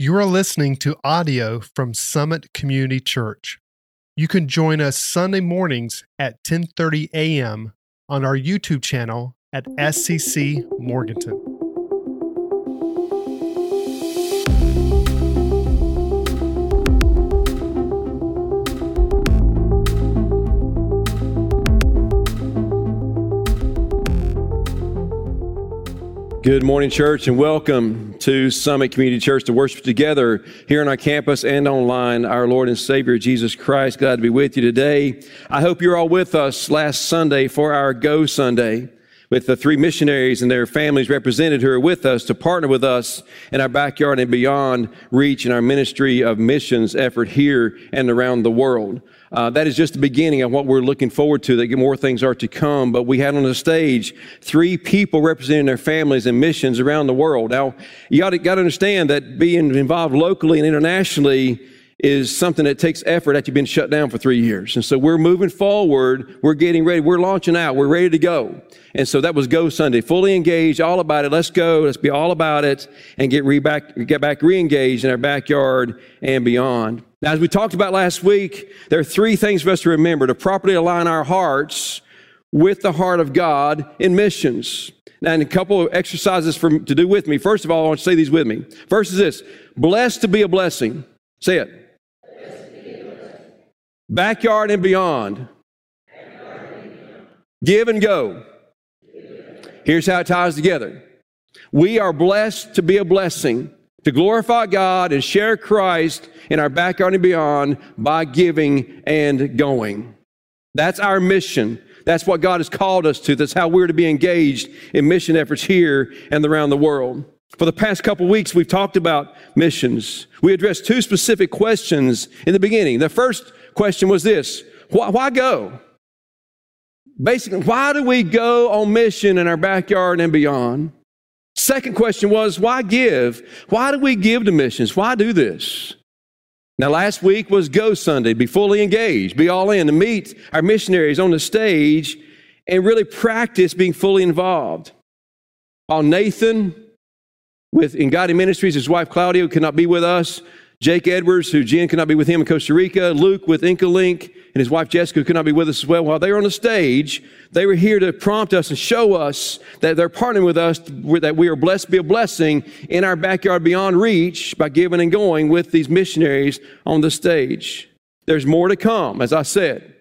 You are listening to audio from Summit Community Church. You can join us Sunday mornings at 10:30 a.m. on our YouTube channel at SCC Morganton. Good morning, church, and welcome to Summit Community Church to worship together here on our campus and online. Our Lord and Savior, Jesus Christ, glad to be with you today. I hope you're all with us last Sunday for our Go Sunday with the three missionaries and their families represented who are with us to partner with us in our backyard and beyond reach in our ministry of missions effort here and around the world. Uh, that is just the beginning of what we're looking forward to, that more things are to come. But we had on the stage three people representing their families and missions around the world. Now, you got to, got to understand that being involved locally and internationally is something that takes effort after you've been shut down for three years. And so we're moving forward. We're getting ready. We're launching out. We're ready to go. And so that was Go Sunday, fully engaged, all about it. Let's go. Let's be all about it and get re back, get back re-engaged in our backyard and beyond. Now, as we talked about last week, there are three things for us to remember to properly align our hearts with the heart of God in missions. Now, and a couple of exercises for, to do with me. First of all, I want to say these with me. First is this blessed to be a blessing. Say it. Backyard and beyond. Give and go. Here's how it ties together. We are blessed to be a blessing, to glorify God and share Christ in our backyard and beyond by giving and going. That's our mission. That's what God has called us to. That's how we're to be engaged in mission efforts here and around the world. For the past couple weeks, we've talked about missions. We addressed two specific questions in the beginning. The first question was this why, why go? Basically, why do we go on mission in our backyard and beyond? Second question was, why give? Why do we give to missions? Why do this? Now, last week was Go Sunday, be fully engaged, be all in, to meet our missionaries on the stage and really practice being fully involved. While Nathan, with In God Ministries, his wife Claudia could not be with us, Jake Edwards, who Jen could not be with him in Costa Rica, Luke with IncaLink, and his wife Jessica could not be with us as well. While they were on the stage, they were here to prompt us and show us that they're partnering with us, that we are blessed to be a blessing in our backyard beyond reach by giving and going with these missionaries on the stage. There's more to come, as I said.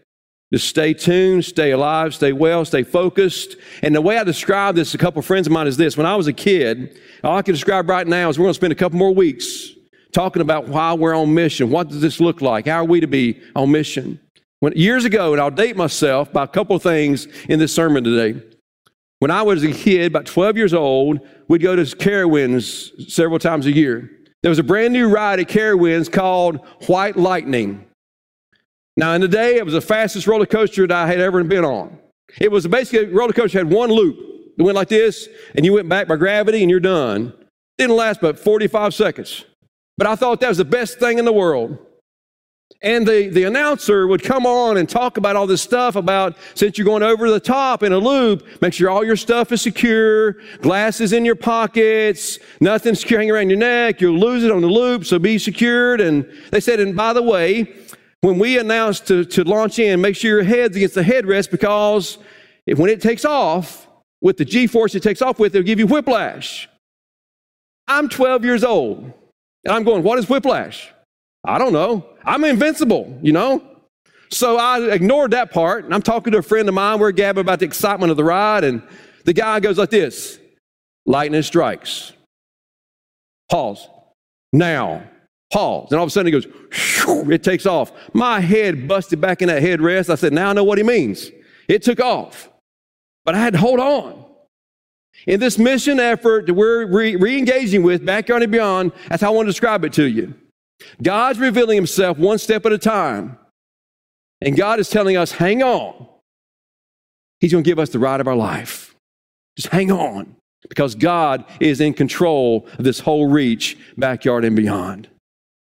Just stay tuned, stay alive, stay well, stay focused. And the way I describe this, a couple of friends of mine, is this. When I was a kid, all I can describe right now is we're going to spend a couple more weeks talking about why we're on mission. What does this look like? How are we to be on mission? When, years ago, and I'll date myself by a couple of things in this sermon today. When I was a kid, about 12 years old, we'd go to Carowinds several times a year. There was a brand new ride at Carowinds called White Lightning. Now, in the day, it was the fastest roller coaster that I had ever been on. It was basically a roller coaster had one loop. It went like this, and you went back by gravity, and you're done. Didn't last but 45 seconds. But I thought that was the best thing in the world. And the, the announcer would come on and talk about all this stuff about since you're going over the top in a loop, make sure all your stuff is secure, glasses in your pockets, nothing's hanging around your neck, you'll lose it on the loop, so be secured. And they said, and by the way, when we announce to, to launch in, make sure your head's against the headrest because if, when it takes off, with the G force it takes off with, it'll give you whiplash. I'm 12 years old. And I'm going, what is whiplash? I don't know. I'm invincible, you know? So I ignored that part. And I'm talking to a friend of mine. We're gabbing about the excitement of the ride. And the guy goes like this lightning strikes. Pause. Now. Pause. And all of a sudden he goes, it takes off. My head busted back in that headrest. I said, now I know what he means. It took off. But I had to hold on. In this mission effort that we're re engaging with, backyard and beyond, that's how I want to describe it to you. God's revealing himself one step at a time. And God is telling us, hang on. He's going to give us the ride of our life. Just hang on because God is in control of this whole reach, backyard and beyond.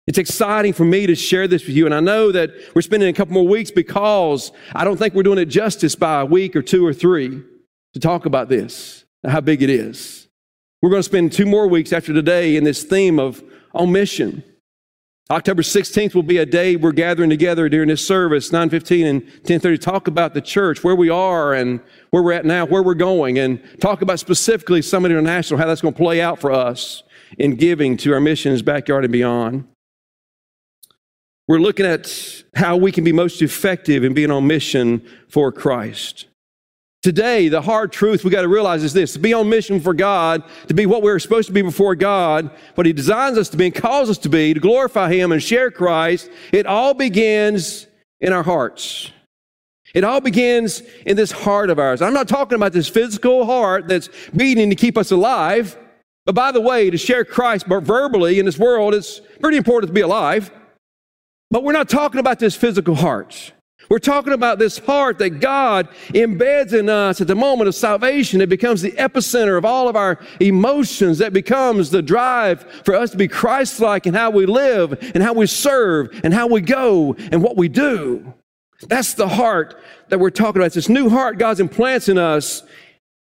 It's exciting for me to share this with you. And I know that we're spending a couple more weeks because I don't think we're doing it justice by a week or two or three to talk about this how big it is. We're going to spend two more weeks after today in this theme of on mission. October 16th will be a day we're gathering together during this service, 9:15 and 10:30, talk about the church, where we are and where we're at now, where we're going, and talk about specifically Summit International, how that's going to play out for us in giving to our missions, backyard and beyond. We're looking at how we can be most effective in being on mission for Christ. Today, the hard truth we got to realize is this to be on mission for God, to be what we're supposed to be before God, what He designs us to be and calls us to be, to glorify Him and share Christ, it all begins in our hearts. It all begins in this heart of ours. I'm not talking about this physical heart that's beating to keep us alive. But by the way, to share Christ verbally in this world, it's pretty important to be alive. But we're not talking about this physical heart. We're talking about this heart that God embeds in us at the moment of salvation. It becomes the epicenter of all of our emotions. That becomes the drive for us to be Christ like in how we live and how we serve and how we go and what we do. That's the heart that we're talking about. It's this new heart God's implants in us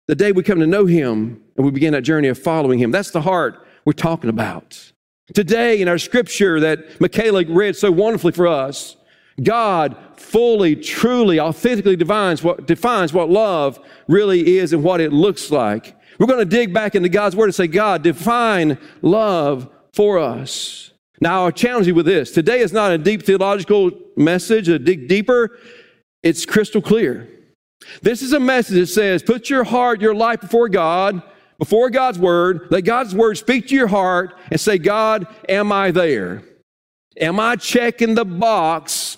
the day we come to know Him and we begin that journey of following Him. That's the heart we're talking about. Today, in our scripture that Michaela read so wonderfully for us, God fully, truly, authentically defines what, defines what love really is and what it looks like. We're going to dig back into God's Word and say, God, define love for us. Now, I'll challenge you with this. Today is not a deep theological message, a dig deeper. It's crystal clear. This is a message that says, put your heart, your life before God, before God's Word. Let God's Word speak to your heart and say, God, am I there? Am I checking the box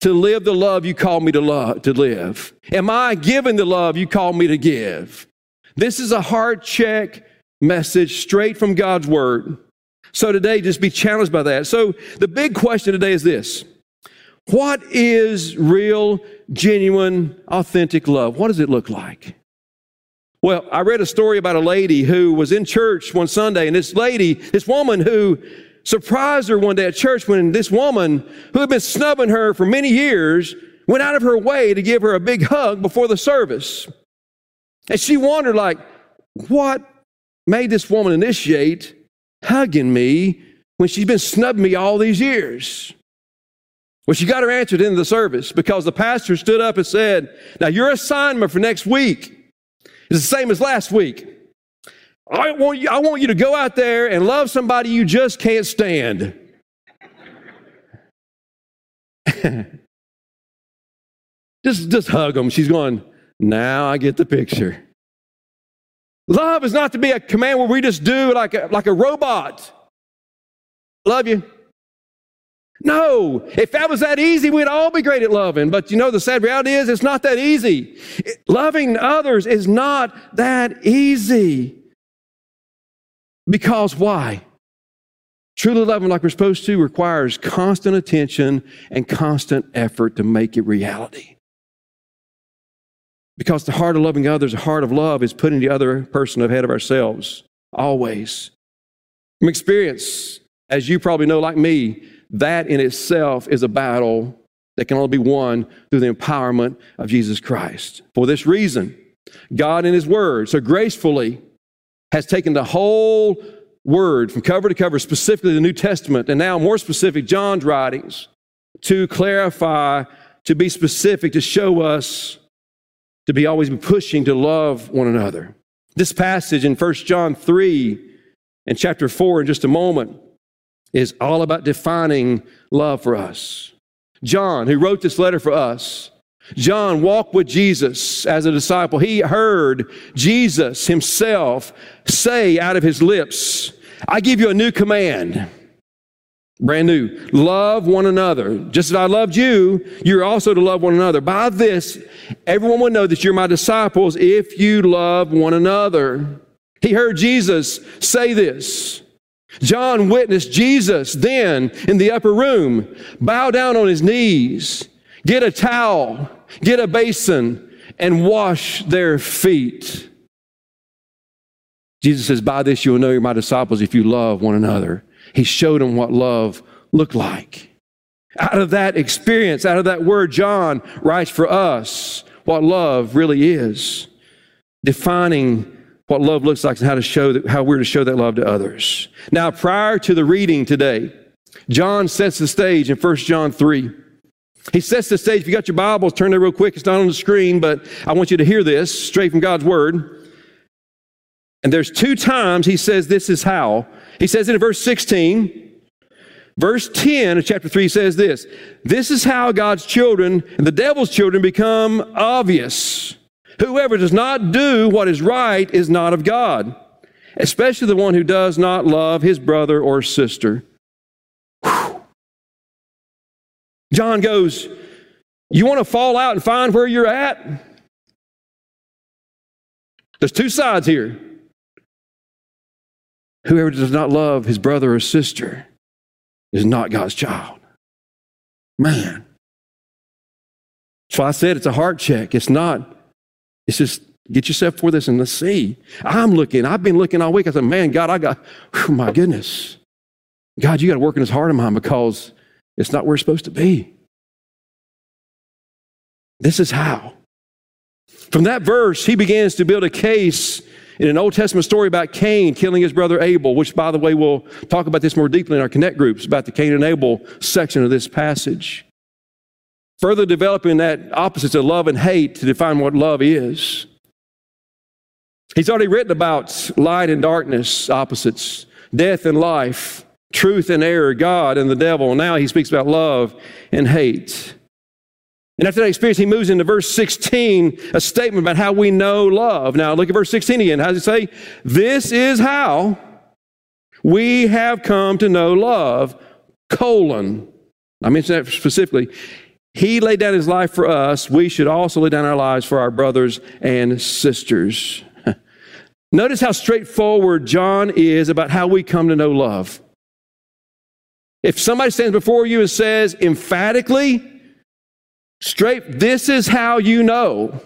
to live the love you call me to love to live? Am I giving the love you call me to give? This is a heart check message straight from God's word. So today just be challenged by that. So the big question today is this. What is real, genuine, authentic love? What does it look like? Well, I read a story about a lady who was in church one Sunday, and this lady, this woman who surprised her one day at church when this woman, who had been snubbing her for many years, went out of her way to give her a big hug before the service. And she wondered, like, what made this woman initiate hugging me when she's been snubbing me all these years? Well, she got her answer at the end of the service because the pastor stood up and said, Now, your assignment for next week is the same as last week. I want you, I want you to go out there and love somebody you just can't stand. just, just hug them. She's going, now I get the picture. Love is not to be a command where we just do like a, like a robot. Love you. No, if that was that easy, we'd all be great at loving. But you know, the sad reality is it's not that easy. Loving others is not that easy. Because why? Truly loving like we're supposed to requires constant attention and constant effort to make it reality. Because the heart of loving others, the heart of love, is putting the other person ahead of ourselves, always. From experience, as you probably know, like me, that in itself is a battle that can only be won through the empowerment of Jesus Christ. For this reason, God in His Word so gracefully has taken the whole word from cover to cover, specifically the New Testament, and now more specific, John's writings, to clarify, to be specific, to show us to be always pushing to love one another. This passage in 1 John 3 and chapter 4 in just a moment is all about defining love for us. John, who wrote this letter for us, John walked with Jesus as a disciple. He heard Jesus himself say out of his lips, I give you a new command. Brand new. Love one another. Just as I loved you, you're also to love one another. By this, everyone will know that you're my disciples if you love one another. He heard Jesus say this. John witnessed Jesus then in the upper room bow down on his knees, get a towel, get a basin, and wash their feet. Jesus says, By this you will know you're my disciples if you love one another. He showed them what love looked like. Out of that experience, out of that word, John writes for us what love really is, defining what love looks like and how to show that, how we're to show that love to others. Now, prior to the reading today, John sets the stage in 1 John 3. He sets the stage. If you got your Bibles, turn there real quick. It's not on the screen, but I want you to hear this straight from God's Word. And there's two times he says this is how. He says it in verse 16. Verse 10 of chapter 3 says this This is how God's children and the devil's children become obvious. Whoever does not do what is right is not of God, especially the one who does not love his brother or sister. John goes, You want to fall out and find where you're at? There's two sides here. Whoever does not love his brother or sister is not God's child. Man. So I said it's a heart check. It's not, it's just get yourself for this and let's see. I'm looking, I've been looking all week. I said, man, God, I got, whew, my goodness. God, you got to work in this heart of mine because it's not where it's supposed to be. This is how. From that verse, he begins to build a case in an Old Testament story about Cain killing his brother Abel, which, by the way, we'll talk about this more deeply in our Connect groups about the Cain and Abel section of this passage. Further developing that opposites of love and hate to define what love is. He's already written about light and darkness, opposites, death and life, truth and error, God and the devil. Now he speaks about love and hate. And after that experience, he moves into verse 16, a statement about how we know love. Now, look at verse 16 again. How does it say? This is how we have come to know love, colon. I mention that specifically. He laid down his life for us. We should also lay down our lives for our brothers and sisters. Notice how straightforward John is about how we come to know love. If somebody stands before you and says emphatically, Straight, this is how you know.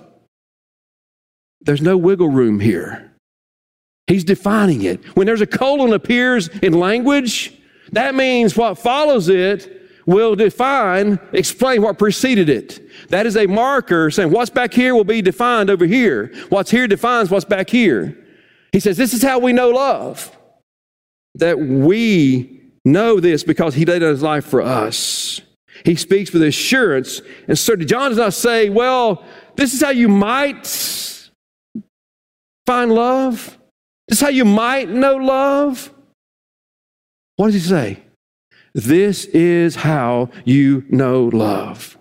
There's no wiggle room here. He's defining it. When there's a colon appears in language, that means what follows it will define, explain what preceded it. That is a marker saying what's back here will be defined over here. What's here defines what's back here. He says, This is how we know love. That we know this because he laid down his life for us. He speaks with assurance and certainty. John does not say, well, this is how you might find love. This is how you might know love. What does he say? This is how you know love.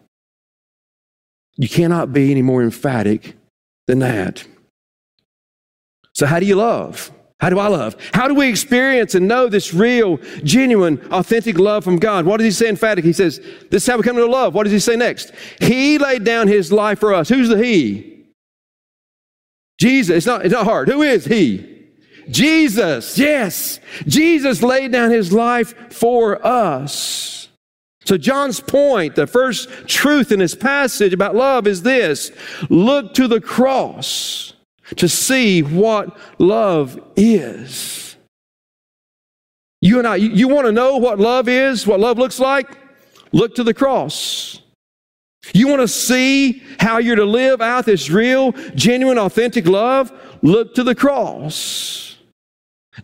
You cannot be any more emphatic than that. So, how do you love? How do I love? How do we experience and know this real, genuine, authentic love from God? What does he say emphatic? He says, This is how we come to love. What does he say next? He laid down his life for us. Who's the He? Jesus. It's not, it's not hard. Who is He? Jesus. Yes. Jesus laid down his life for us. So, John's point, the first truth in this passage about love is this look to the cross to see what love is. You and I, you, want to know what love is, what love looks like? Look to the cross. You want to see how you're to live out this real, genuine, authentic love? Look to the cross.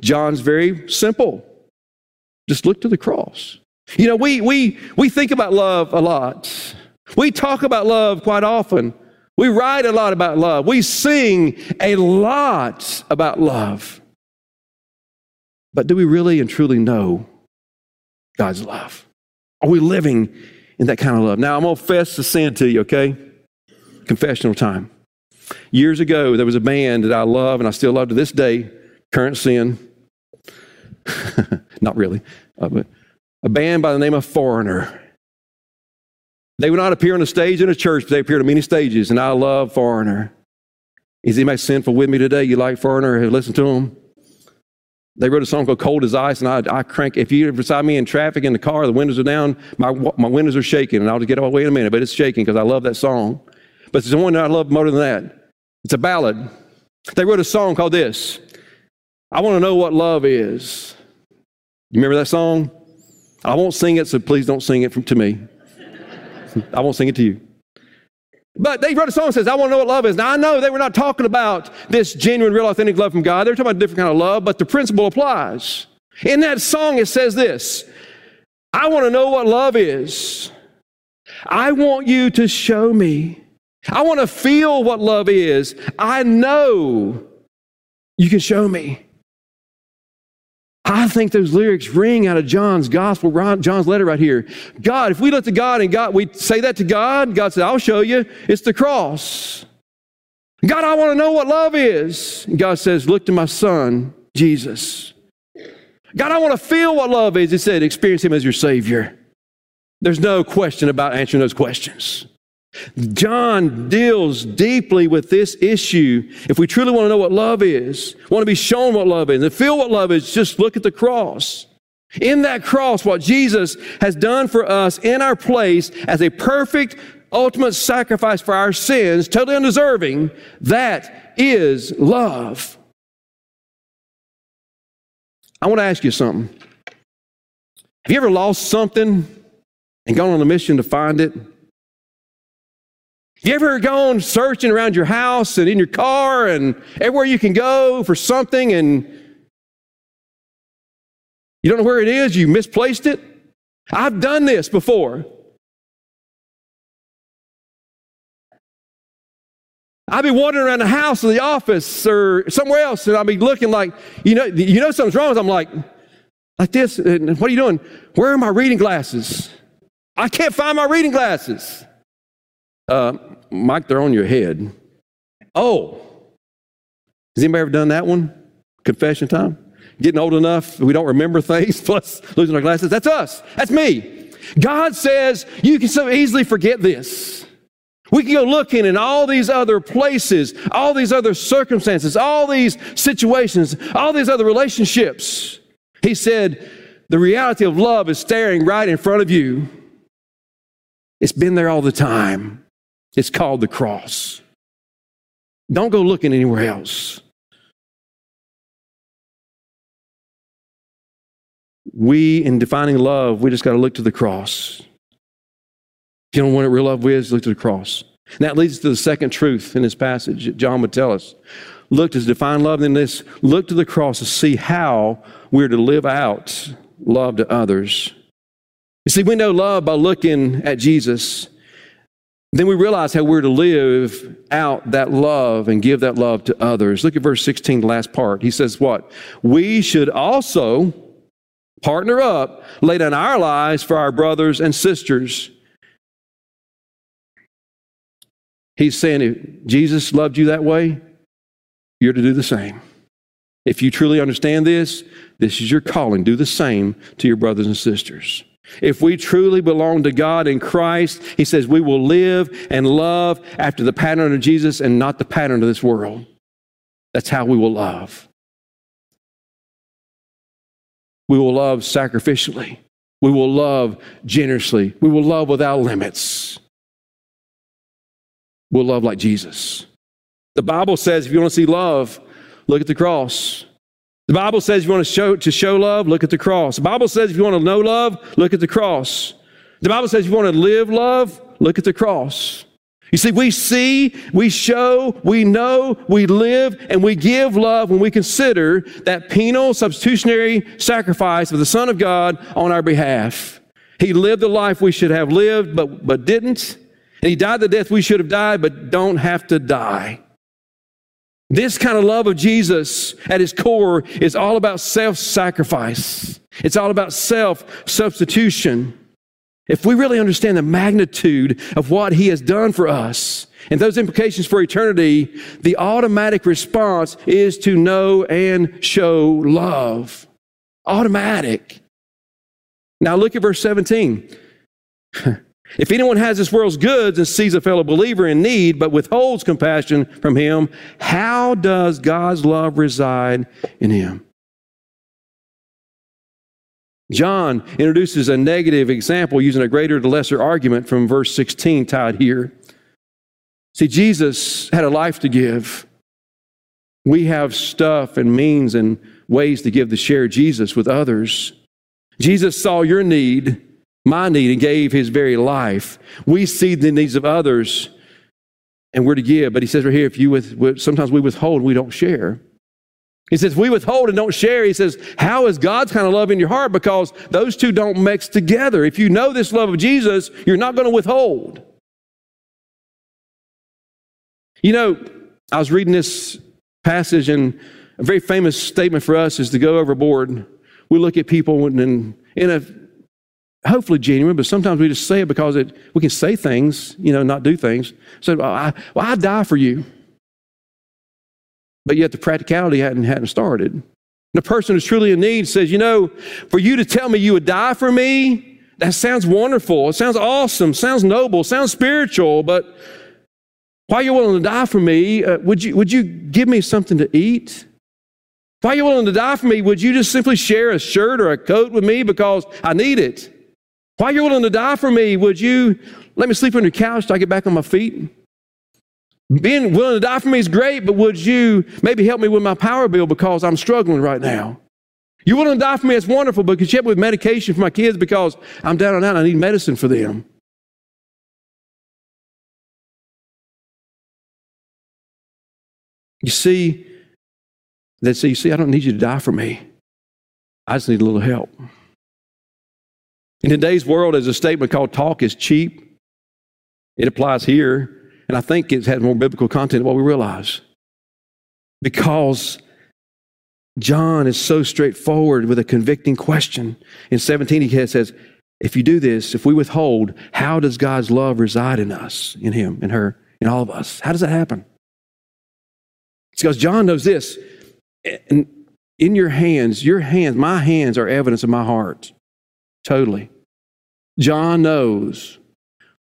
John's very simple. Just look to the cross. You know, we, we, we think about love a lot. We talk about love quite often. We write a lot about love. We sing a lot about love. But do we really and truly know God's love? Are we living in that kind of love? Now, I'm going to confess the sin to you, okay? Confessional time. Years ago, there was a band that I love and I still love to this day, Current Sin. Not really, uh, but a band by the name of Foreigner. They would not appear on a stage in a church, but they appeared on many stages, and I love Foreigner. Is anybody sinful with me today? You like Foreigner? Have listened to them? They wrote a song called Cold as Ice, and I, I crank. If you're beside me in traffic in the car, the windows are down, my, my windows are shaking, and I'll just get oh, away in a minute, but it's shaking because I love that song. But there's one that I love more than that. It's a ballad. They wrote a song called this I Want to Know What Love Is. You remember that song? I won't sing it, so please don't sing it from, to me. I won't sing it to you. But they wrote a song that says, I want to know what love is. Now I know they were not talking about this genuine, real, authentic love from God. They were talking about a different kind of love, but the principle applies. In that song, it says this I want to know what love is. I want you to show me. I want to feel what love is. I know you can show me. I think those lyrics ring out of John's gospel, John's letter right here. God, if we look to God and God, we say that to God, God said, I'll show you. It's the cross. God, I want to know what love is. And God says, Look to my son, Jesus. God, I want to feel what love is. He said, Experience him as your Savior. There's no question about answering those questions. John deals deeply with this issue. If we truly want to know what love is, want to be shown what love is, and feel what love is, just look at the cross. In that cross, what Jesus has done for us in our place as a perfect, ultimate sacrifice for our sins, totally undeserving, that is love. I want to ask you something. Have you ever lost something and gone on a mission to find it? You ever gone searching around your house and in your car and everywhere you can go for something and you don't know where it is, you misplaced it? I've done this before. I'll be wandering around the house or the office or somewhere else, and I'll be looking like, you know, you know something's wrong. I'm like, like this. And what are you doing? Where are my reading glasses? I can't find my reading glasses. Uh, Mike, they're on your head. Oh, has anybody ever done that one? Confession time? Getting old enough, we don't remember things, plus losing our glasses. That's us. That's me. God says you can so easily forget this. We can go looking in all these other places, all these other circumstances, all these situations, all these other relationships. He said, the reality of love is staring right in front of you. It's been there all the time. It's called the cross. Don't go looking anywhere else. We, in defining love, we just got to look to the cross. You know what real love is? Look to the cross. And that leads to the second truth in this passage that John would tell us. Look to define love in this. Look to the cross to see how we're to live out love to others. You see, we know love by looking at Jesus. Then we realize how we're to live out that love and give that love to others. Look at verse 16, the last part. He says, What? We should also partner up, lay down our lives for our brothers and sisters. He's saying, if Jesus loved you that way, you're to do the same. If you truly understand this, this is your calling. Do the same to your brothers and sisters. If we truly belong to God in Christ, He says we will live and love after the pattern of Jesus and not the pattern of this world. That's how we will love. We will love sacrificially. We will love generously. We will love without limits. We'll love like Jesus. The Bible says if you want to see love, look at the cross. The Bible says you want to show, to show love, look at the cross. The Bible says if you want to know love, look at the cross. The Bible says if you want to live love, look at the cross. You see, we see, we show, we know, we live, and we give love when we consider that penal substitutionary sacrifice of the Son of God on our behalf. He lived the life we should have lived, but, but didn't. And he died the death we should have died, but don't have to die. This kind of love of Jesus at his core is all about self sacrifice. It's all about self substitution. If we really understand the magnitude of what He has done for us and those implications for eternity, the automatic response is to know and show love. Automatic. Now look at verse 17. If anyone has this world's goods and sees a fellow believer in need, but withholds compassion from him, how does God's love reside in him? John introduces a negative example using a greater to lesser argument from verse 16 tied here. See, Jesus had a life to give. We have stuff and means and ways to give to share Jesus with others. Jesus saw your need my need and gave his very life. We see the needs of others. and we're to give. But he says right here, if you with, sometimes we withhold, we don't share. He says, if we withhold and don't share. He says, how is God's kind of love in your heart? Because those two don't mix together. If you know this love of Jesus, you're not going to withhold. You know, I was reading this passage, and a very famous statement for us is to go overboard. We look at people and in a hopefully genuine, but sometimes we just say it because it, we can say things, you know, not do things. So, well, I, well, I die for you. But yet the practicality hadn't, hadn't started. And the person who's truly in need says, you know, for you to tell me you would die for me, that sounds wonderful. It sounds awesome, sounds noble, sounds spiritual, but why are you willing to die for me? Uh, would, you, would you give me something to eat? Why are you willing to die for me? Would you just simply share a shirt or a coat with me because I need it? Why you're you willing to die for me? Would you let me sleep on your couch till I get back on my feet? Being willing to die for me is great, but would you maybe help me with my power bill because I'm struggling right now? You're willing to die for me, it's wonderful, but could you help me with medication for my kids because I'm down and out I need medicine for them? You see, they say, You see, I don't need you to die for me. I just need a little help. In today's world, there's a statement called talk is cheap. It applies here, and I think it has more biblical content than what we realize. Because John is so straightforward with a convicting question. In 17, he says, If you do this, if we withhold, how does God's love reside in us, in him, in her, in all of us? How does that happen? It's because John knows this. In your hands, your hands, my hands are evidence of my heart. Totally. John knows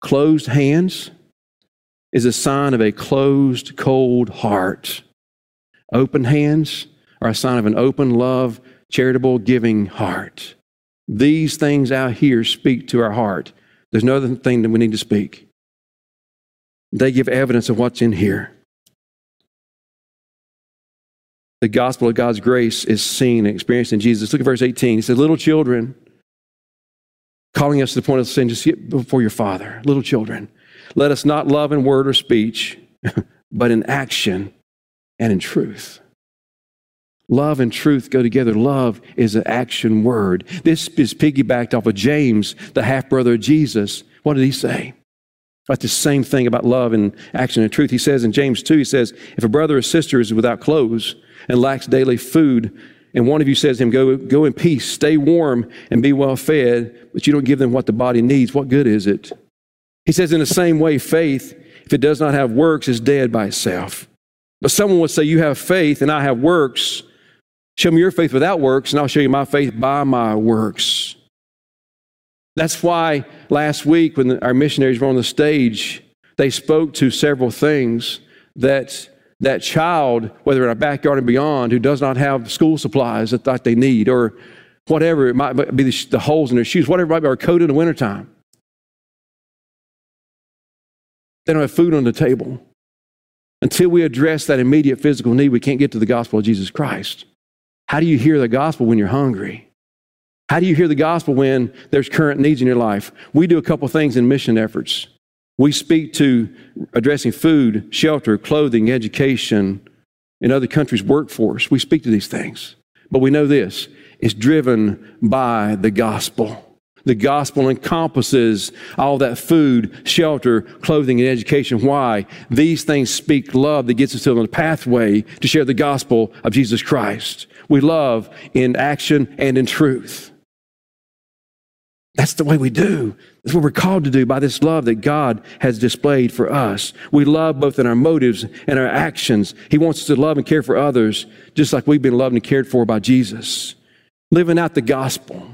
closed hands is a sign of a closed, cold heart. Open hands are a sign of an open, love, charitable, giving heart. These things out here speak to our heart. There's no other thing that we need to speak. They give evidence of what's in here the gospel of God's grace is seen and experienced in Jesus. Look at verse 18. He says, Little children, calling us to the point of sin, just before your Father. Little children, let us not love in word or speech, but in action and in truth. Love and truth go together. Love is an action word. This is piggybacked off of James, the half brother of Jesus. What did he say? About the same thing about love and action and truth. He says in James 2, he says, If a brother or sister is without clothes, and lacks daily food, and one of you says to him, go, go in peace, stay warm, and be well fed, but you don't give them what the body needs, what good is it? He says, in the same way, faith, if it does not have works, is dead by itself. But someone would say, You have faith, and I have works. Show me your faith without works, and I'll show you my faith by my works. That's why last week, when our missionaries were on the stage, they spoke to several things that that child, whether in our backyard and beyond, who does not have school supplies that, that they need, or whatever, it might be the, the holes in their shoes, whatever it might be, or coat in the wintertime. They don't have food on the table. Until we address that immediate physical need, we can't get to the gospel of Jesus Christ. How do you hear the gospel when you're hungry? How do you hear the gospel when there's current needs in your life? We do a couple things in mission efforts. We speak to addressing food, shelter, clothing, education, in other countries' workforce. We speak to these things. But we know this it's driven by the gospel. The gospel encompasses all that food, shelter, clothing, and education. Why? These things speak love that gets us to the pathway to share the gospel of Jesus Christ. We love in action and in truth. That's the way we do. That's what we're called to do by this love that God has displayed for us. We love both in our motives and our actions. He wants us to love and care for others just like we've been loved and cared for by Jesus. Living out the gospel.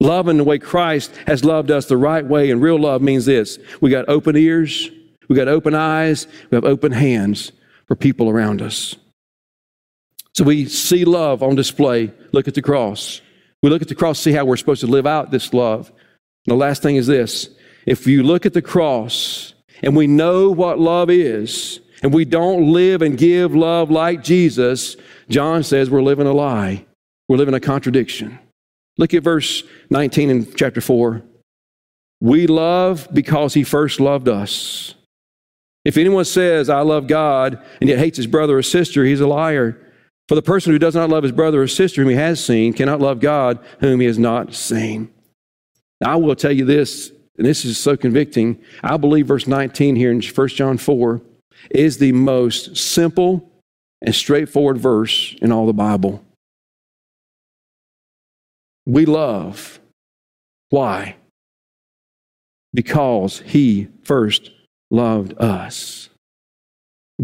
Loving the way Christ has loved us the right way. And real love means this we got open ears, we got open eyes, we have open hands for people around us. So we see love on display. Look at the cross. We look at the cross, see how we're supposed to live out this love. The last thing is this if you look at the cross and we know what love is, and we don't live and give love like Jesus, John says we're living a lie. We're living a contradiction. Look at verse 19 in chapter 4. We love because he first loved us. If anyone says, I love God, and yet hates his brother or sister, he's a liar. For the person who does not love his brother or sister whom he has seen cannot love God whom he has not seen. Now, I will tell you this, and this is so convicting. I believe verse 19 here in 1 John 4 is the most simple and straightforward verse in all the Bible. We love. Why? Because he first loved us.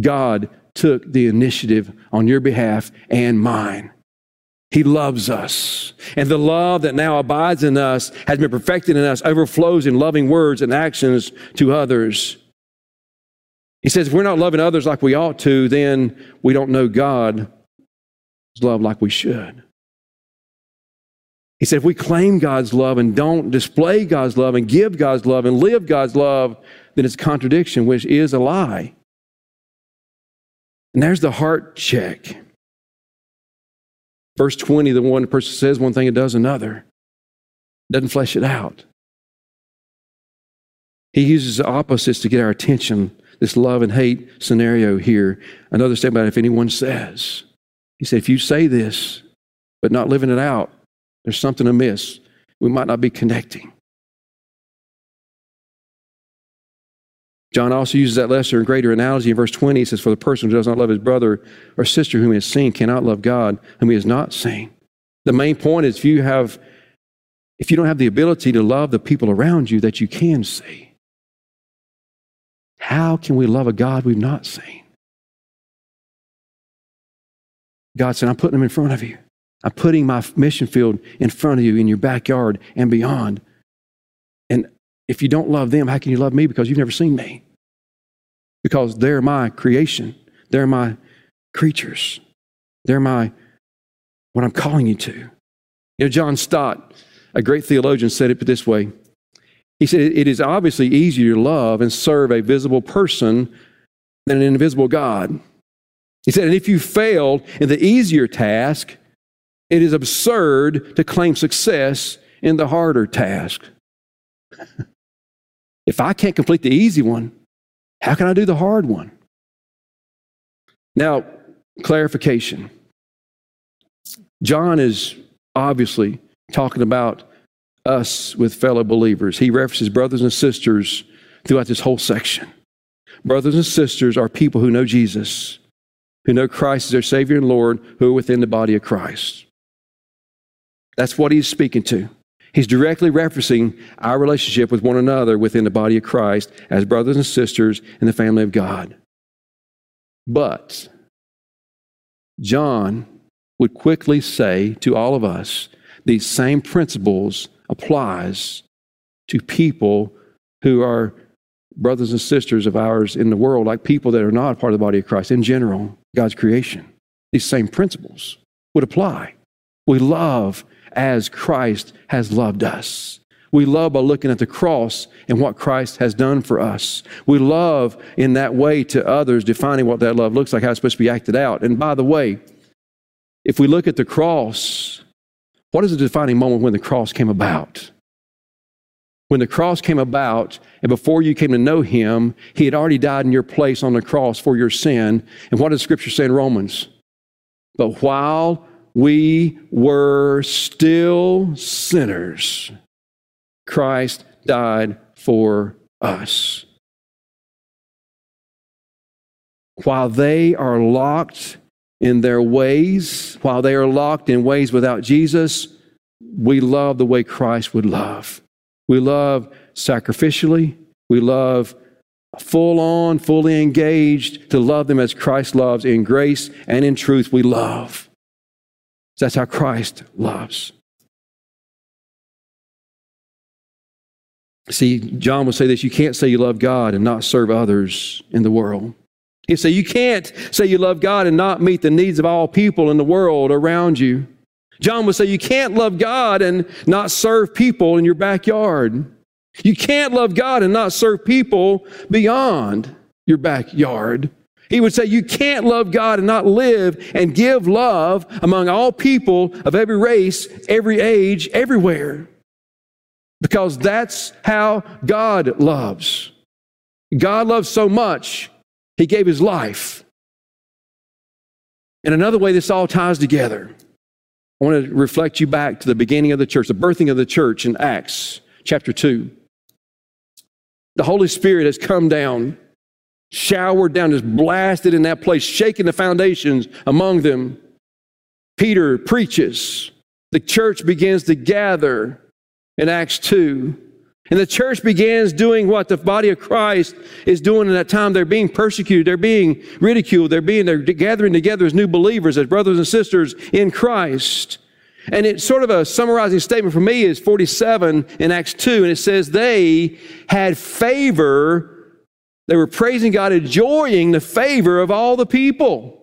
God took the initiative on your behalf and mine. He loves us. And the love that now abides in us has been perfected in us, overflows in loving words and actions to others. He says, if we're not loving others like we ought to, then we don't know God's love like we should. He said, if we claim God's love and don't display God's love and give God's love and live God's love, then it's contradiction, which is a lie. And there's the heart check. Verse 20, the one person says one thing and does another, doesn't flesh it out. He uses the opposites to get our attention. This love and hate scenario here. Another statement if anyone says, he said, if you say this, but not living it out, there's something amiss. We might not be connecting. John also uses that lesser and greater analogy in verse 20. He says, For the person who does not love his brother or sister whom he has seen cannot love God whom he has not seen. The main point is if you have if you don't have the ability to love the people around you that you can see, how can we love a God we've not seen? God said, I'm putting them in front of you. I'm putting my mission field in front of you in your backyard and beyond. If you don't love them, how can you love me? Because you've never seen me. Because they're my creation. They're my creatures. They're my, what I'm calling you to. You know, John Stott, a great theologian, said it this way. He said, It is obviously easier to love and serve a visible person than an invisible God. He said, And if you failed in the easier task, it is absurd to claim success in the harder task. If I can't complete the easy one, how can I do the hard one? Now, clarification. John is obviously talking about us with fellow believers. He references brothers and sisters throughout this whole section. Brothers and sisters are people who know Jesus, who know Christ as their Savior and Lord, who are within the body of Christ. That's what he's speaking to. He's directly referencing our relationship with one another within the body of Christ as brothers and sisters in the family of God. But John would quickly say to all of us these same principles applies to people who are brothers and sisters of ours in the world, like people that are not part of the body of Christ in general, God's creation. These same principles would apply. We love as Christ has loved us. We love by looking at the cross and what Christ has done for us. We love in that way to others, defining what that love looks like, how it's supposed to be acted out. And by the way, if we look at the cross, what is the defining moment when the cross came about? When the cross came about, and before you came to know him, he had already died in your place on the cross for your sin. And what does Scripture say in Romans? But while we were still sinners, Christ died for us. While they are locked in their ways, while they are locked in ways without Jesus, we love the way Christ would love. We love sacrificially. We love full on, fully engaged to love them as Christ loves in grace and in truth. We love. That's how Christ loves. See, John will say this you can't say you love God and not serve others in the world. He'll say you can't say you love God and not meet the needs of all people in the world around you. John would say you can't love God and not serve people in your backyard. You can't love God and not serve people beyond your backyard. He would say, You can't love God and not live and give love among all people of every race, every age, everywhere. Because that's how God loves. God loves so much He gave his life. And another way this all ties together, I want to reflect you back to the beginning of the church, the birthing of the church in Acts chapter 2. The Holy Spirit has come down, showered down, just blasted in that place, shaking the foundations among them. Peter preaches. The church begins to gather in Acts 2. And the church begins doing what the body of Christ is doing in that time. They're being persecuted. They're being ridiculed. They're being, they're gathering together as new believers, as brothers and sisters in Christ. And it's sort of a summarizing statement for me is 47 in Acts 2. And it says they had favor. They were praising God, enjoying the favor of all the people.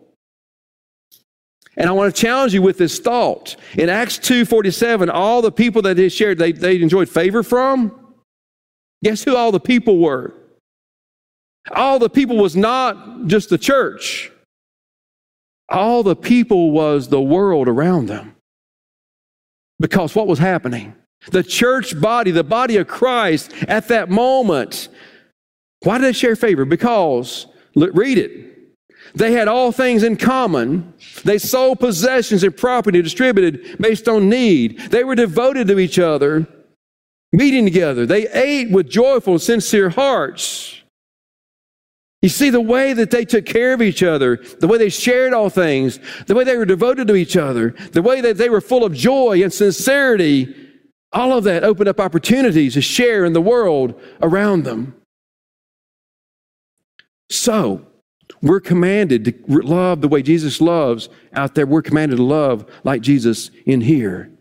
And I want to challenge you with this thought. In Acts 2:47, all the people that they shared, they, they enjoyed favor from. Guess who all the people were? All the people was not just the church. All the people was the world around them. Because what was happening? The church body, the body of Christ at that moment, why did they share favor? Because, read it. They had all things in common. They sold possessions and property distributed based on need. They were devoted to each other meeting together. They ate with joyful, sincere hearts. You see, the way that they took care of each other, the way they shared all things, the way they were devoted to each other, the way that they were full of joy and sincerity, all of that opened up opportunities to share in the world around them. So, we're commanded to love the way Jesus loves out there. We're commanded to love like Jesus in here.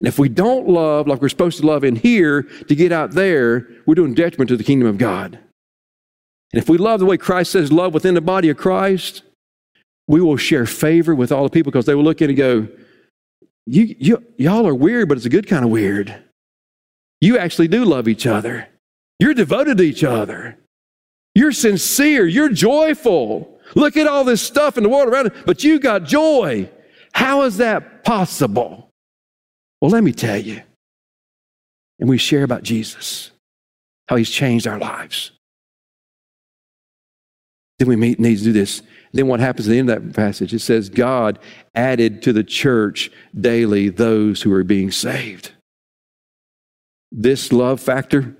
And if we don't love like we're supposed to love in here to get out there, we're doing detriment to the kingdom of God. And if we love the way Christ says love within the body of Christ, we will share favor with all the people because they will look in and go, you, you, y'all are weird, but it's a good kind of weird. You actually do love each other. You're devoted to each other. You're sincere. You're joyful. Look at all this stuff in the world around but you got joy. How is that possible? Well, let me tell you. And we share about Jesus, how he's changed our lives. Then we meet, need to do this. Then what happens at the end of that passage? It says, God added to the church daily those who are being saved. This love factor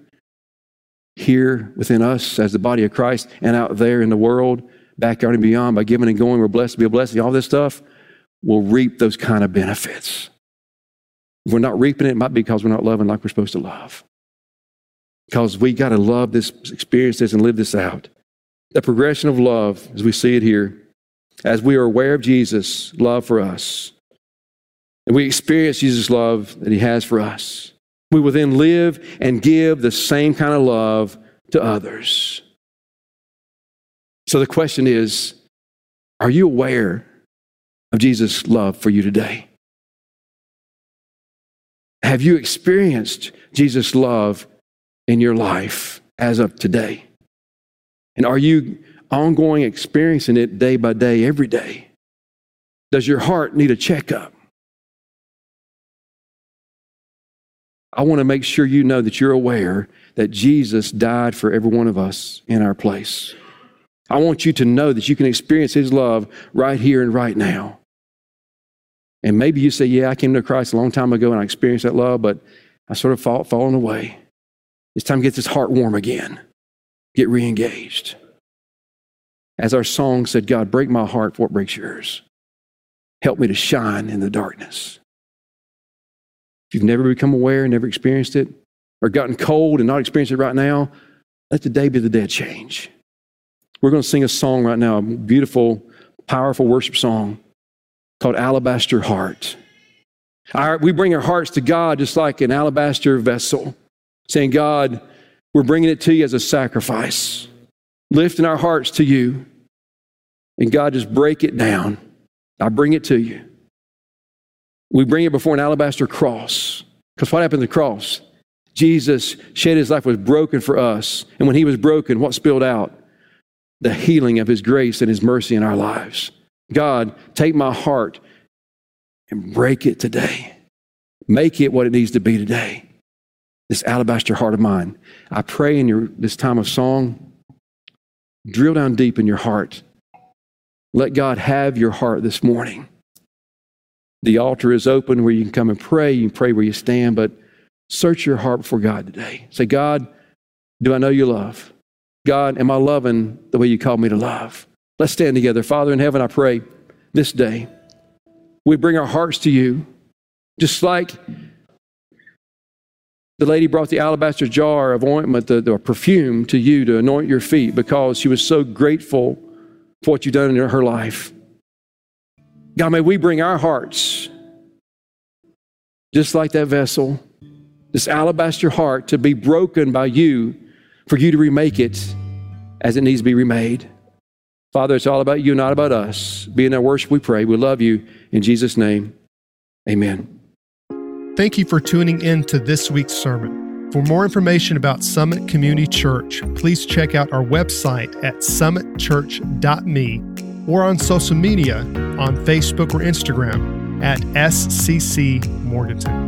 here within us as the body of Christ and out there in the world, backyard and beyond, by giving and going, we're blessed to be a blessing, all this stuff we'll reap those kind of benefits. If we're not reaping it, it might be because we're not loving like we're supposed to love. Because we got to love this, experience this, and live this out. The progression of love, as we see it here, as we are aware of Jesus' love for us, and we experience Jesus' love that He has for us, we will then live and give the same kind of love to others. So the question is are you aware of Jesus' love for you today? Have you experienced Jesus' love in your life as of today? And are you ongoing experiencing it day by day, every day? Does your heart need a checkup? I want to make sure you know that you're aware that Jesus died for every one of us in our place. I want you to know that you can experience His love right here and right now. And maybe you say, Yeah, I came to Christ a long time ago and I experienced that love, but I sort of fall, fallen away. It's time to get this heart warm again, get re engaged. As our song said, God, break my heart for what breaks yours. Help me to shine in the darkness. You've never become aware, never experienced it, or gotten cold and not experienced it right now, let the day be the day of change. We're going to sing a song right now, a beautiful, powerful worship song called Alabaster Heart. Our, we bring our hearts to God just like an alabaster vessel, saying, God, we're bringing it to you as a sacrifice, lifting our hearts to you. And God, just break it down. I bring it to you. We bring it before an alabaster cross. Because what happened to the cross? Jesus shed his life, was broken for us. And when he was broken, what spilled out? The healing of his grace and his mercy in our lives. God, take my heart and break it today. Make it what it needs to be today. This alabaster heart of mine. I pray in your, this time of song drill down deep in your heart. Let God have your heart this morning. The altar is open where you can come and pray. You can pray where you stand, but search your heart before God today. Say, God, do I know you love? God, am I loving the way you called me to love? Let's stand together. Father in heaven, I pray this day we bring our hearts to you, just like the lady brought the alabaster jar of ointment, the, the perfume to you to anoint your feet because she was so grateful for what you've done in her life. God, may we bring our hearts, just like that vessel, this alabaster heart, to be broken by you, for you to remake it as it needs to be remade. Father, it's all about you, not about us. Be in our worship, we pray. We love you. In Jesus' name, amen. Thank you for tuning in to this week's sermon. For more information about Summit Community Church, please check out our website at summitchurch.me or on social media on Facebook or Instagram at SCC Morganton.